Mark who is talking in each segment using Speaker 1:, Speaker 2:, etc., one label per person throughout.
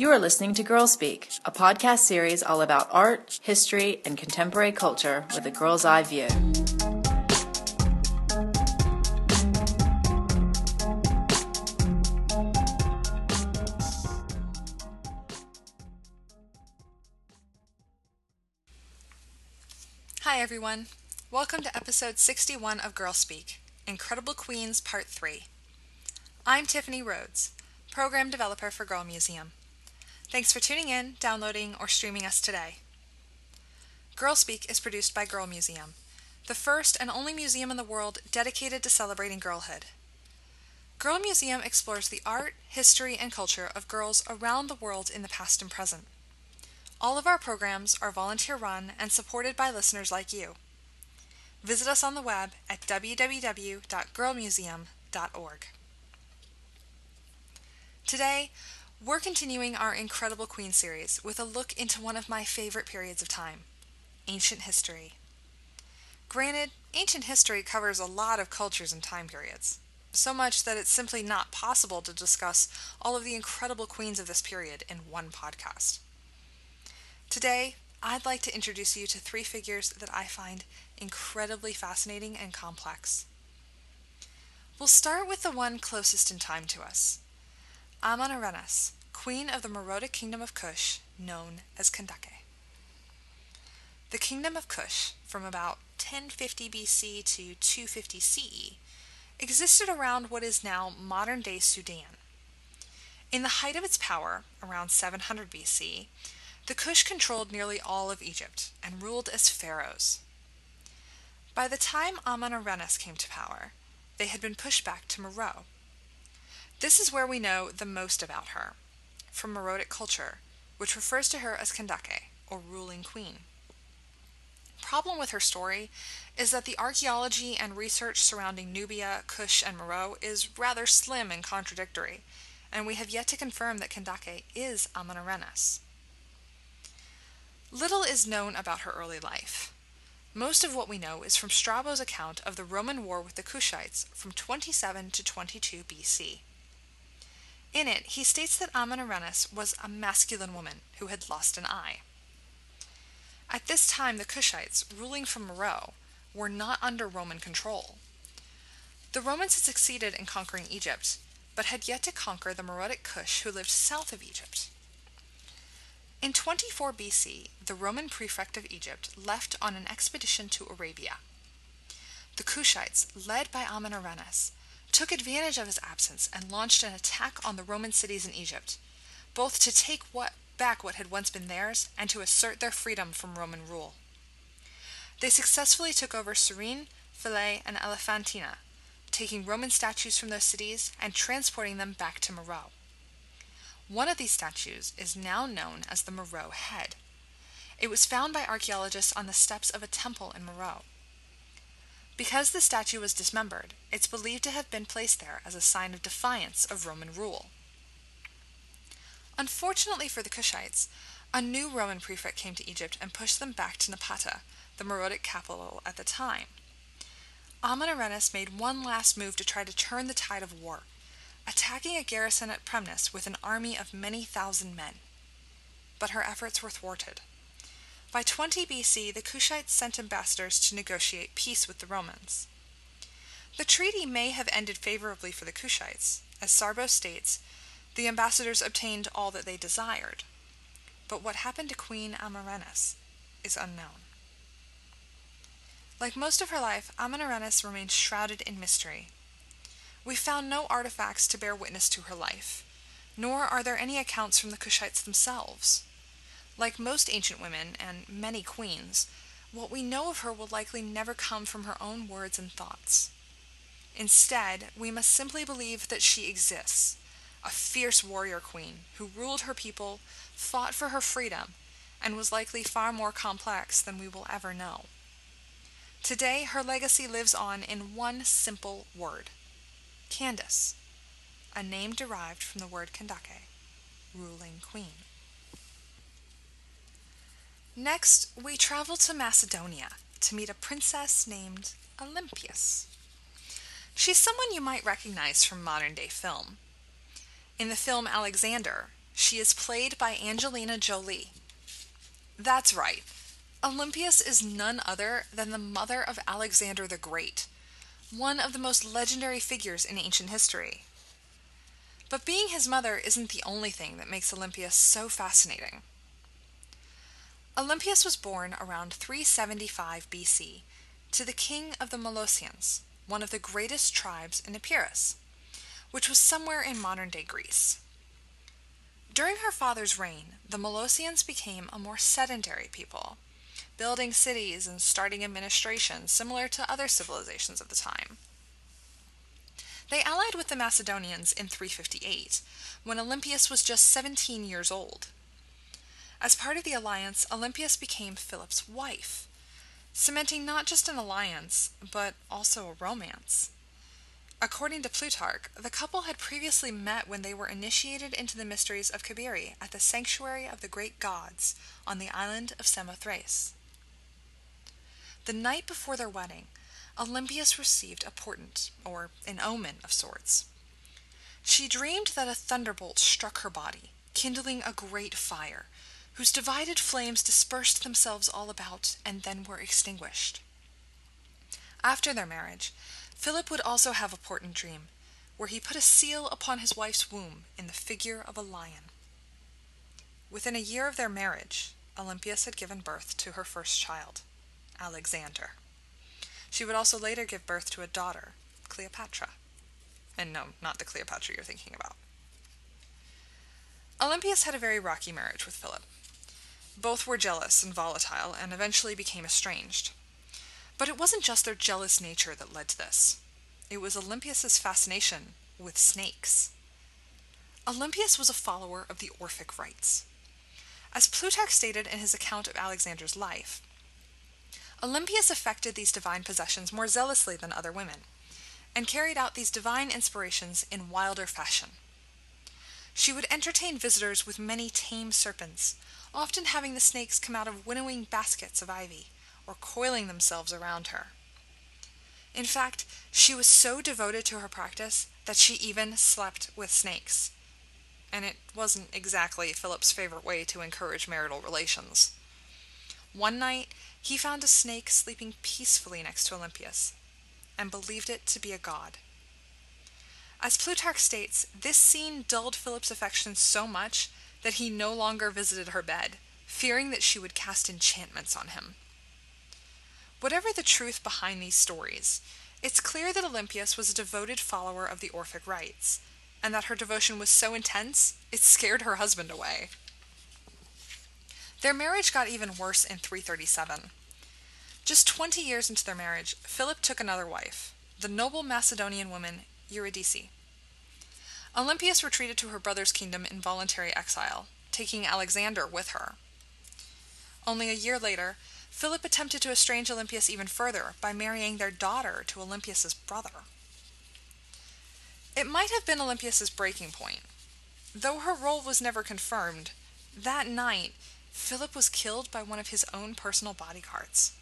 Speaker 1: You are listening to Girl Speak, a podcast series all about art, history, and contemporary culture with a girl's eye view.
Speaker 2: Hi, everyone. Welcome to episode 61 of Girl Speak Incredible Queens Part 3. I'm Tiffany Rhodes, program developer for Girl Museum. Thanks for tuning in, downloading, or streaming us today. Girl Speak is produced by Girl Museum, the first and only museum in the world dedicated to celebrating girlhood. Girl Museum explores the art, history, and culture of girls around the world in the past and present. All of our programs are volunteer run and supported by listeners like you. Visit us on the web at www.girlmuseum.org. Today, we're continuing our Incredible Queen series with a look into one of my favorite periods of time ancient history. Granted, ancient history covers a lot of cultures and time periods, so much that it's simply not possible to discuss all of the incredible queens of this period in one podcast. Today, I'd like to introduce you to three figures that I find incredibly fascinating and complex. We'll start with the one closest in time to us Amanirenas, queen of the Meroitic kingdom of Kush, known as Kandake. The kingdom of Kush, from about 1050 BC to 250 CE, existed around what is now modern day Sudan. In the height of its power, around 700 BC, the Kush controlled nearly all of Egypt and ruled as pharaohs. By the time Amanirenas came to power, they had been pushed back to Meroe, this is where we know the most about her, from Meroitic culture, which refers to her as Kandake, or ruling queen. Problem with her story is that the archaeology and research surrounding Nubia, Kush, and Meroe is rather slim and contradictory, and we have yet to confirm that Kandake is Amanirenas. Little is known about her early life. Most of what we know is from Strabo's account of the Roman war with the Kushites from 27 to 22 BC. In it, he states that Amanirenas was a masculine woman who had lost an eye. At this time, the Kushites, ruling from Meroe, were not under Roman control. The Romans had succeeded in conquering Egypt, but had yet to conquer the Meroitic Kush who lived south of Egypt. In 24 BC, the Roman prefect of Egypt left on an expedition to Arabia. The Kushites, led by Amanirenas, took advantage of his absence and launched an attack on the Roman cities in Egypt, both to take what, back what had once been theirs and to assert their freedom from Roman rule. They successfully took over Cyrene, Philae, and Elephantina, taking Roman statues from those cities and transporting them back to Meroe. One of these statues is now known as the Meroe Head. It was found by archaeologists on the steps of a temple in Meroe. Because the statue was dismembered, it's believed to have been placed there as a sign of defiance of Roman rule. Unfortunately for the Kushites, a new Roman prefect came to Egypt and pushed them back to Napata, the Meroitic capital at the time. Amanirenas made one last move to try to turn the tide of war, attacking a garrison at Premnes with an army of many thousand men. But her efforts were thwarted. By 20 BC, the Kushites sent ambassadors to negotiate peace with the Romans. The treaty may have ended favorably for the Kushites. As Strabo states, the ambassadors obtained all that they desired. But what happened to Queen Amanirenas is unknown. Like most of her life, Amanirenas remained shrouded in mystery. We found no artifacts to bear witness to her life, nor are there any accounts from the Kushites themselves. Like most ancient women, and many queens, what we know of her will likely never come from her own words and thoughts. Instead, we must simply believe that she exists, a fierce warrior queen who ruled her people, fought for her freedom, and was likely far more complex than we will ever know. Today, her legacy lives on in one simple word Candace, a name derived from the word Kandake, ruling queen. Next, we travel to Macedonia to meet a princess named Olympias. She's someone you might recognize from modern day film. In the film Alexander, She is played by Angelina Jolie. That's right. Olympias is none other than the mother of Alexander the Great, one of the most legendary figures in ancient history. But being his mother isn't the only thing that makes Olympias so fascinating. Olympias was born around 375 BC to the king of the Molossians, one of the greatest tribes in Epirus, which was somewhere in modern day Greece. During her father's reign, the Molossians became a more sedentary people, building cities and starting administrations similar to other civilizations of the time. They allied with the Macedonians in 358, when Olympias was just 17 years old. As part of the alliance, Olympias became Philip's wife, cementing not just an alliance, but also a romance. According to Plutarch, the couple had previously met when they were initiated into the mysteries of Kabiri at the sanctuary of the great gods on the island of Samothrace. The night before their wedding, Olympias received a portent, or an omen of sorts. She dreamed that a thunderbolt struck her body, kindling a great fire, whose divided flames dispersed themselves all about and then were extinguished. After their marriage, Philip would also have a portent dream, where he put a seal upon his wife's womb in the figure of a lion. Within a year of their marriage, Olympias had given birth to her first child, Alexander. She would also later give birth to a daughter, Cleopatra. And no, not the Cleopatra you're thinking about. Olympias had a very rocky marriage with Philip. Both were jealous and volatile, and eventually became estranged. But it wasn't just their jealous nature that led to this. It was Olympias's fascination with snakes. Olympias was a follower of the Orphic rites. As Plutarch stated in his account of Alexander's life, Olympias affected these divine possessions more zealously than other women, and carried out these divine inspirations in wilder fashion. She would entertain visitors with many tame serpents, often having the snakes come out of winnowing baskets of ivy, or coiling themselves around her. In fact, she was so devoted to her practice that she even slept with snakes. And it wasn't exactly Philip's favorite way to encourage marital relations. One night, he found a snake sleeping peacefully next to Olympias, and believed it to be a god. As Plutarch states, this scene dulled Philip's affection so much that he no longer visited her bed, fearing that she would cast enchantments on him. Whatever the truth behind these stories, it's clear that Olympias was a devoted follower of the Orphic rites, and that her devotion was so intense it scared her husband away. Their marriage got even worse in 337. Just 20 years into their marriage, Philip took another wife, the noble Macedonian woman Eurydice. Olympias retreated to her brother's kingdom in voluntary exile, taking Alexander with her. Only a year later, Philip attempted to estrange Olympias even further by marrying their daughter to Olympias's brother. It might have been Olympias's breaking point. Though her role was never confirmed, that night Philip was killed by one of his own personal bodyguards.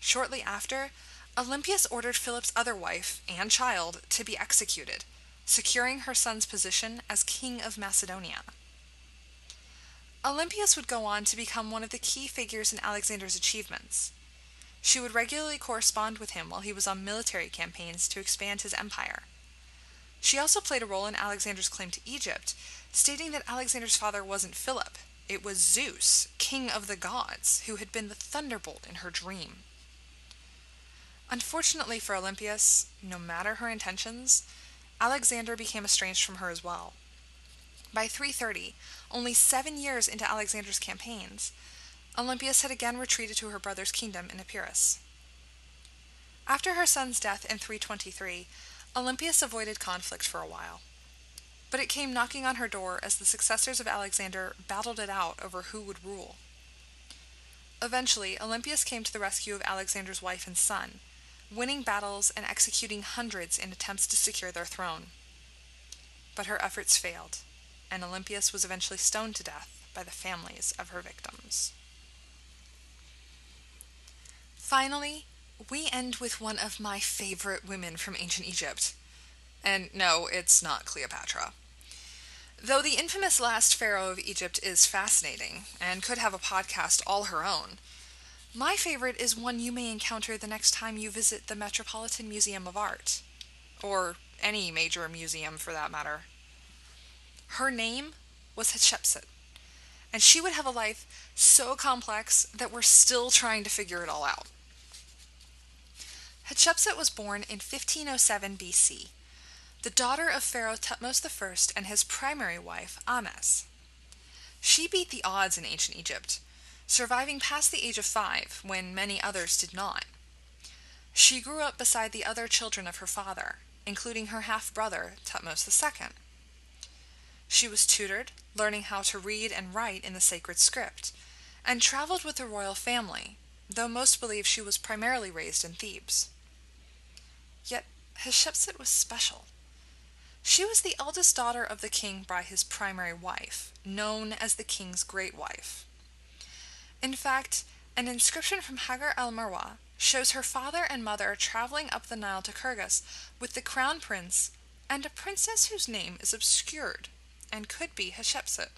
Speaker 2: Shortly after, Olympias ordered Philip's other wife and child to be executed, securing her son's position as king of Macedonia. Olympias would go on to become one of the key figures in Alexander's achievements. She would regularly correspond with him while he was on military campaigns to expand his empire. She also played a role in Alexander's claim to Egypt, stating that Alexander's father wasn't Philip, it was Zeus, king of the gods, who had been the thunderbolt in her dream. Unfortunately for Olympias, no matter her intentions, Alexander became estranged from her as well. By 330, only seven years into Alexander's campaigns, Olympias had again retreated to her brother's kingdom in Epirus. After her son's death in 323, Olympias avoided conflict for a while but it came knocking on her door as the successors of Alexander battled it out over who would rule. Eventually, Olympias came to the rescue of Alexander's wife and son, winning battles and executing hundreds in attempts to secure their throne. But her efforts failed, and Olympias was eventually stoned to death by the families of her victims. Finally, we end with one of my favorite women from ancient Egypt. And no, it's not Cleopatra. Though the infamous last pharaoh of Egypt is fascinating and could have a podcast all her own, my favorite is one you may encounter the next time you visit the Metropolitan Museum of Art, or any major museum for that matter. Her name was Hatshepsut, and she would have a life so complex that we're still trying to figure it all out. Hatshepsut was born in 1507 BC, the daughter of Pharaoh Thutmose I and his primary wife, Ames. She beat the odds in ancient Egypt, surviving past the age of five when many others did not. She grew up beside the other children of her father, including her half brother, Thutmose II. She was tutored, learning how to read and write in the sacred script, and traveled with the royal family, though most believe she was primarily raised in Thebes. Yet Hatshepsut was special. She was the eldest daughter of the king by his primary wife, known as the king's great wife. In fact, an inscription from Hagar al Marwa shows her father and mother traveling up the Nile to Kurgus with the crown prince and a princess whose name is obscured and could be Hatshepsut.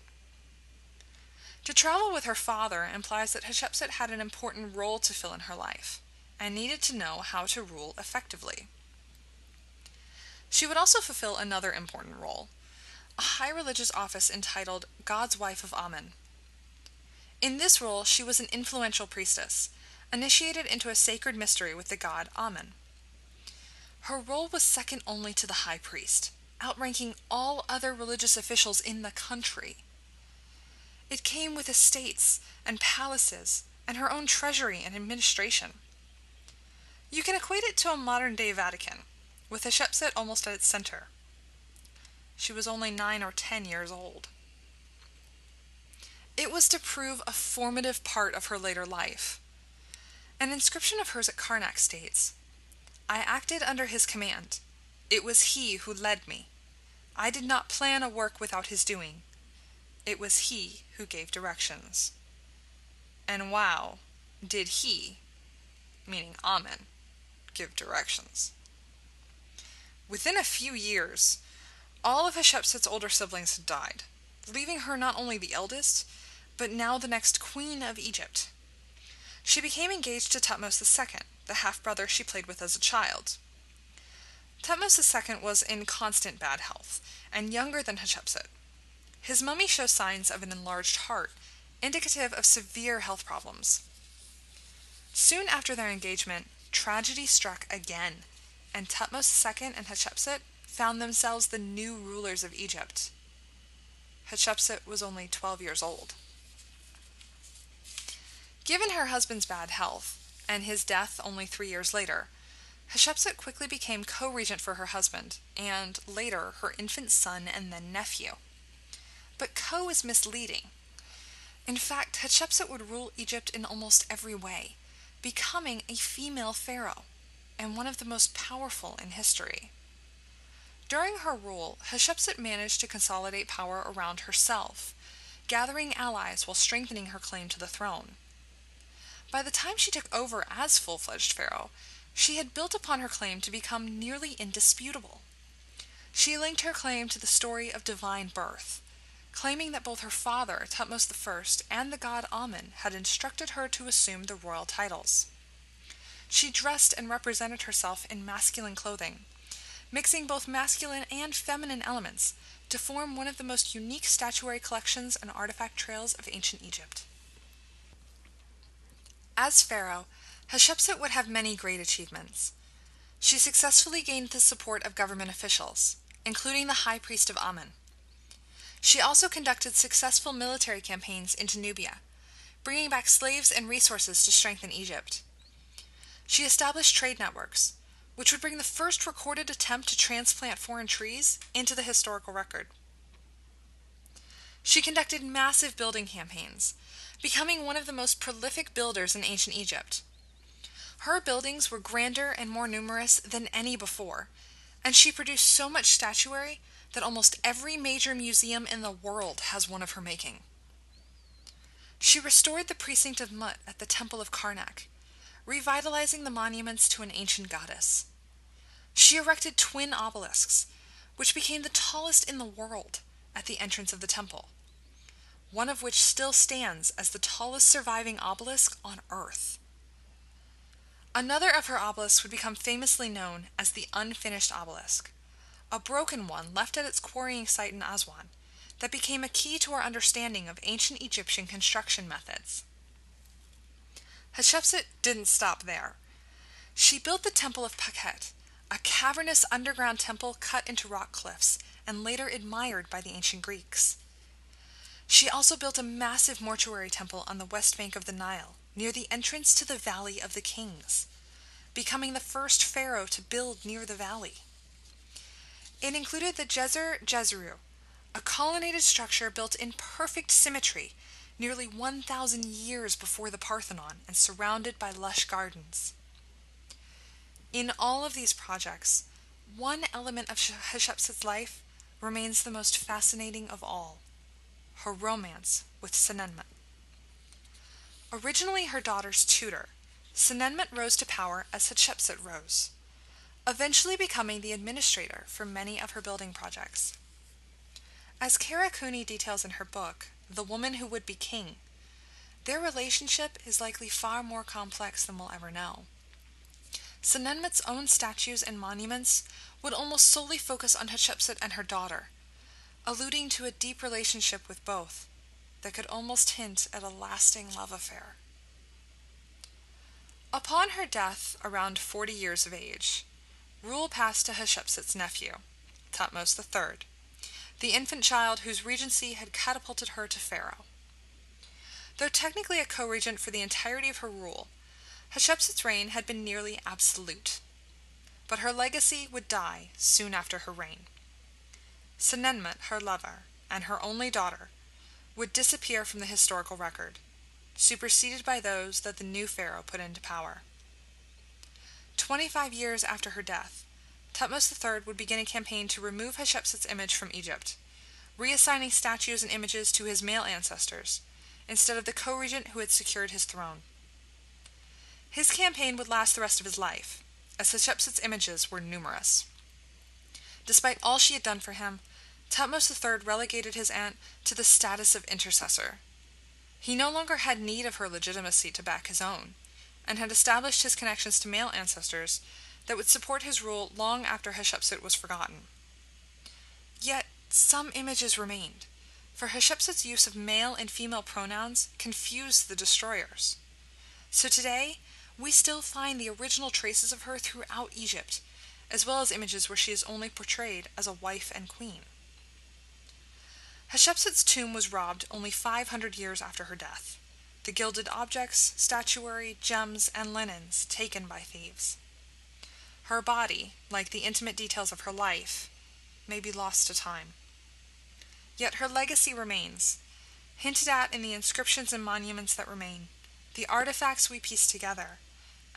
Speaker 2: To travel with her father implies that Hatshepsut had an important role to fill in her life and needed to know how to rule effectively. She would also fulfill another important role a high religious office entitled God's Wife of Amen. In this role, she was an influential priestess, initiated into a sacred mystery with the god Amen. Her role was second only to the high priest, outranking all other religious officials in the country. It came with estates and palaces and her own treasury and administration. You can equate it to a modern day Vatican, with Hatshepsut almost at its center. She was only nine or ten years old. It was to prove a formative part of her later life. An inscription of hers at Karnak states I acted under his command. It was he who led me. I did not plan a work without his doing. It was he who gave directions. And wow, did he, meaning Amen, give directions. Within a few years, all of Hatshepsut's older siblings had died, leaving her not only the eldest, but now the next queen of Egypt. She became engaged to Thutmose II, the half brother she played with as a child. Thutmose II was in constant bad health, and younger than Hatshepsut. His mummy shows signs of an enlarged heart, indicative of severe health problems. Soon after their engagement, tragedy struck again and Thutmose II and Hatshepsut found themselves the new rulers of Egypt. Hatshepsut was only 12 years old. Given her husband's bad health, and his death only three years later, Hatshepsut quickly became co regent for her husband, and later her infant son and then nephew. But co is misleading. In fact, Hatshepsut would rule Egypt in almost every way, becoming a female pharaoh and one of the most powerful in history. During her rule, Hatshepsut managed to consolidate power around herself, gathering allies while strengthening her claim to the throne. By the time she took over as full fledged pharaoh, she had built upon her claim to become nearly indisputable. She linked her claim to the story of divine birth, claiming that both her father, Thutmose I, and the god Amen had instructed her to assume the royal titles. She dressed and represented herself in masculine clothing, mixing both masculine and feminine elements to form one of the most unique statuary collections and artifact trails of ancient Egypt. As pharaoh, Hatshepsut would have many great achievements. She successfully gained the support of government officials, including the high priest of Amen. She also conducted successful military campaigns into Nubia, bringing back slaves and resources to strengthen Egypt. She established trade networks, which would bring the first recorded attempt to transplant foreign trees into the historical record. She conducted massive building campaigns, becoming one of the most prolific builders in ancient Egypt. Her buildings were grander and more numerous than any before, and she produced so much statuary that almost every major museum in the world has one of her making. She restored the precinct of Mut at the Temple of Karnak, revitalizing the monuments to an ancient goddess. She erected twin obelisks, which became the tallest in the world at the entrance of the temple, one of which still stands as the tallest surviving obelisk on Earth. Another of her obelisks would become famously known as the Unfinished Obelisk, a broken one left at its quarrying site in Aswan that became a key to our understanding of ancient Egyptian construction methods. Hatshepsut didn't stop there. She built the Temple of Pakhet, a cavernous underground temple cut into rock cliffs and later admired by the ancient Greeks. She also built a massive mortuary temple on the west bank of the Nile, near the entrance to the Valley of the Kings, becoming the first pharaoh to build near the valley. It included the Djeser Djeseru, a colonnaded structure built in perfect symmetry nearly 1,000 years before the Parthenon and surrounded by lush gardens. In all of these projects, one element of Hatshepsut's life remains the most fascinating of all her romance with Senenmet. Originally her daughter's tutor, Senenmet rose to power as Hatshepsut rose, eventually becoming the administrator for many of her building projects. As Kara Cooney details in her book, The Woman Who Would Be King, their relationship is likely far more complex than we'll ever know. Senenmet's own statues and monuments would almost solely focus on Hatshepsut and her daughter, alluding to a deep relationship with both that could almost hint at a lasting love affair. Upon her death, around 40 years of age, rule passed to Hatshepsut's nephew, Thutmose III, the infant child whose regency had catapulted her to pharaoh. Though technically a co regent for the entirety of her rule, Hatshepsut's reign had been nearly absolute, but her legacy would die soon after her reign. Senenmet, her lover, and her only daughter would disappear from the historical record, superseded by those that the new pharaoh put into power. Twenty five years after her death, Thutmose III would begin a campaign to remove Hatshepsut's image from Egypt, reassigning statues and images to his male ancestors, instead of the co regent who had secured his throne. His campaign would last the rest of his life, as Hatshepsut's images were numerous. Despite all she had done for him, Thutmose III relegated his aunt to the status of intercessor. He no longer had need of her legitimacy to back his own, and had established his connections to male ancestors that would support his rule long after Hatshepsut was forgotten. Yet some images remained, for Hatshepsut's use of male and female pronouns confused the destroyers. So today, we still find the original traces of her throughout Egypt, as well as images where she is only portrayed as a wife and queen. Hatshepsut's tomb was robbed only 500 years after her death. The gilded objects, statuary, gems, and linens taken by thieves. Her body, like the intimate details of her life, may be lost to time. Yet her legacy remains, hinted at in the inscriptions and monuments that remain, the artifacts we piece together,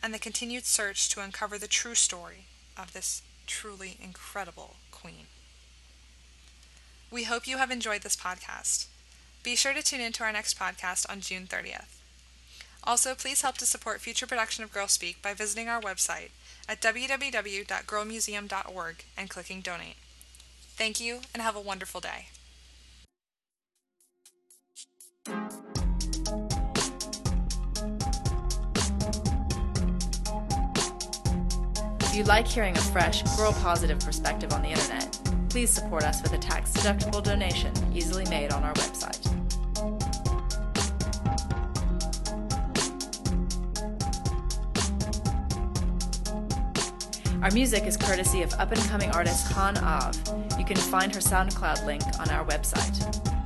Speaker 2: and the continued search to uncover the true story of this truly incredible queen. We hope you have enjoyed this podcast. Be sure to tune in to our next podcast on June 30th. Also, please help to support future production of Girl Speak by visiting our website at www.girlmuseum.org and clicking donate. Thank you and have a wonderful day.
Speaker 1: If you like hearing a fresh, girl positive perspective on the internet, please support us with a tax deductible donation easily made on our website. Our music is courtesy of up and coming artist Han Av. You can find her SoundCloud link on our website.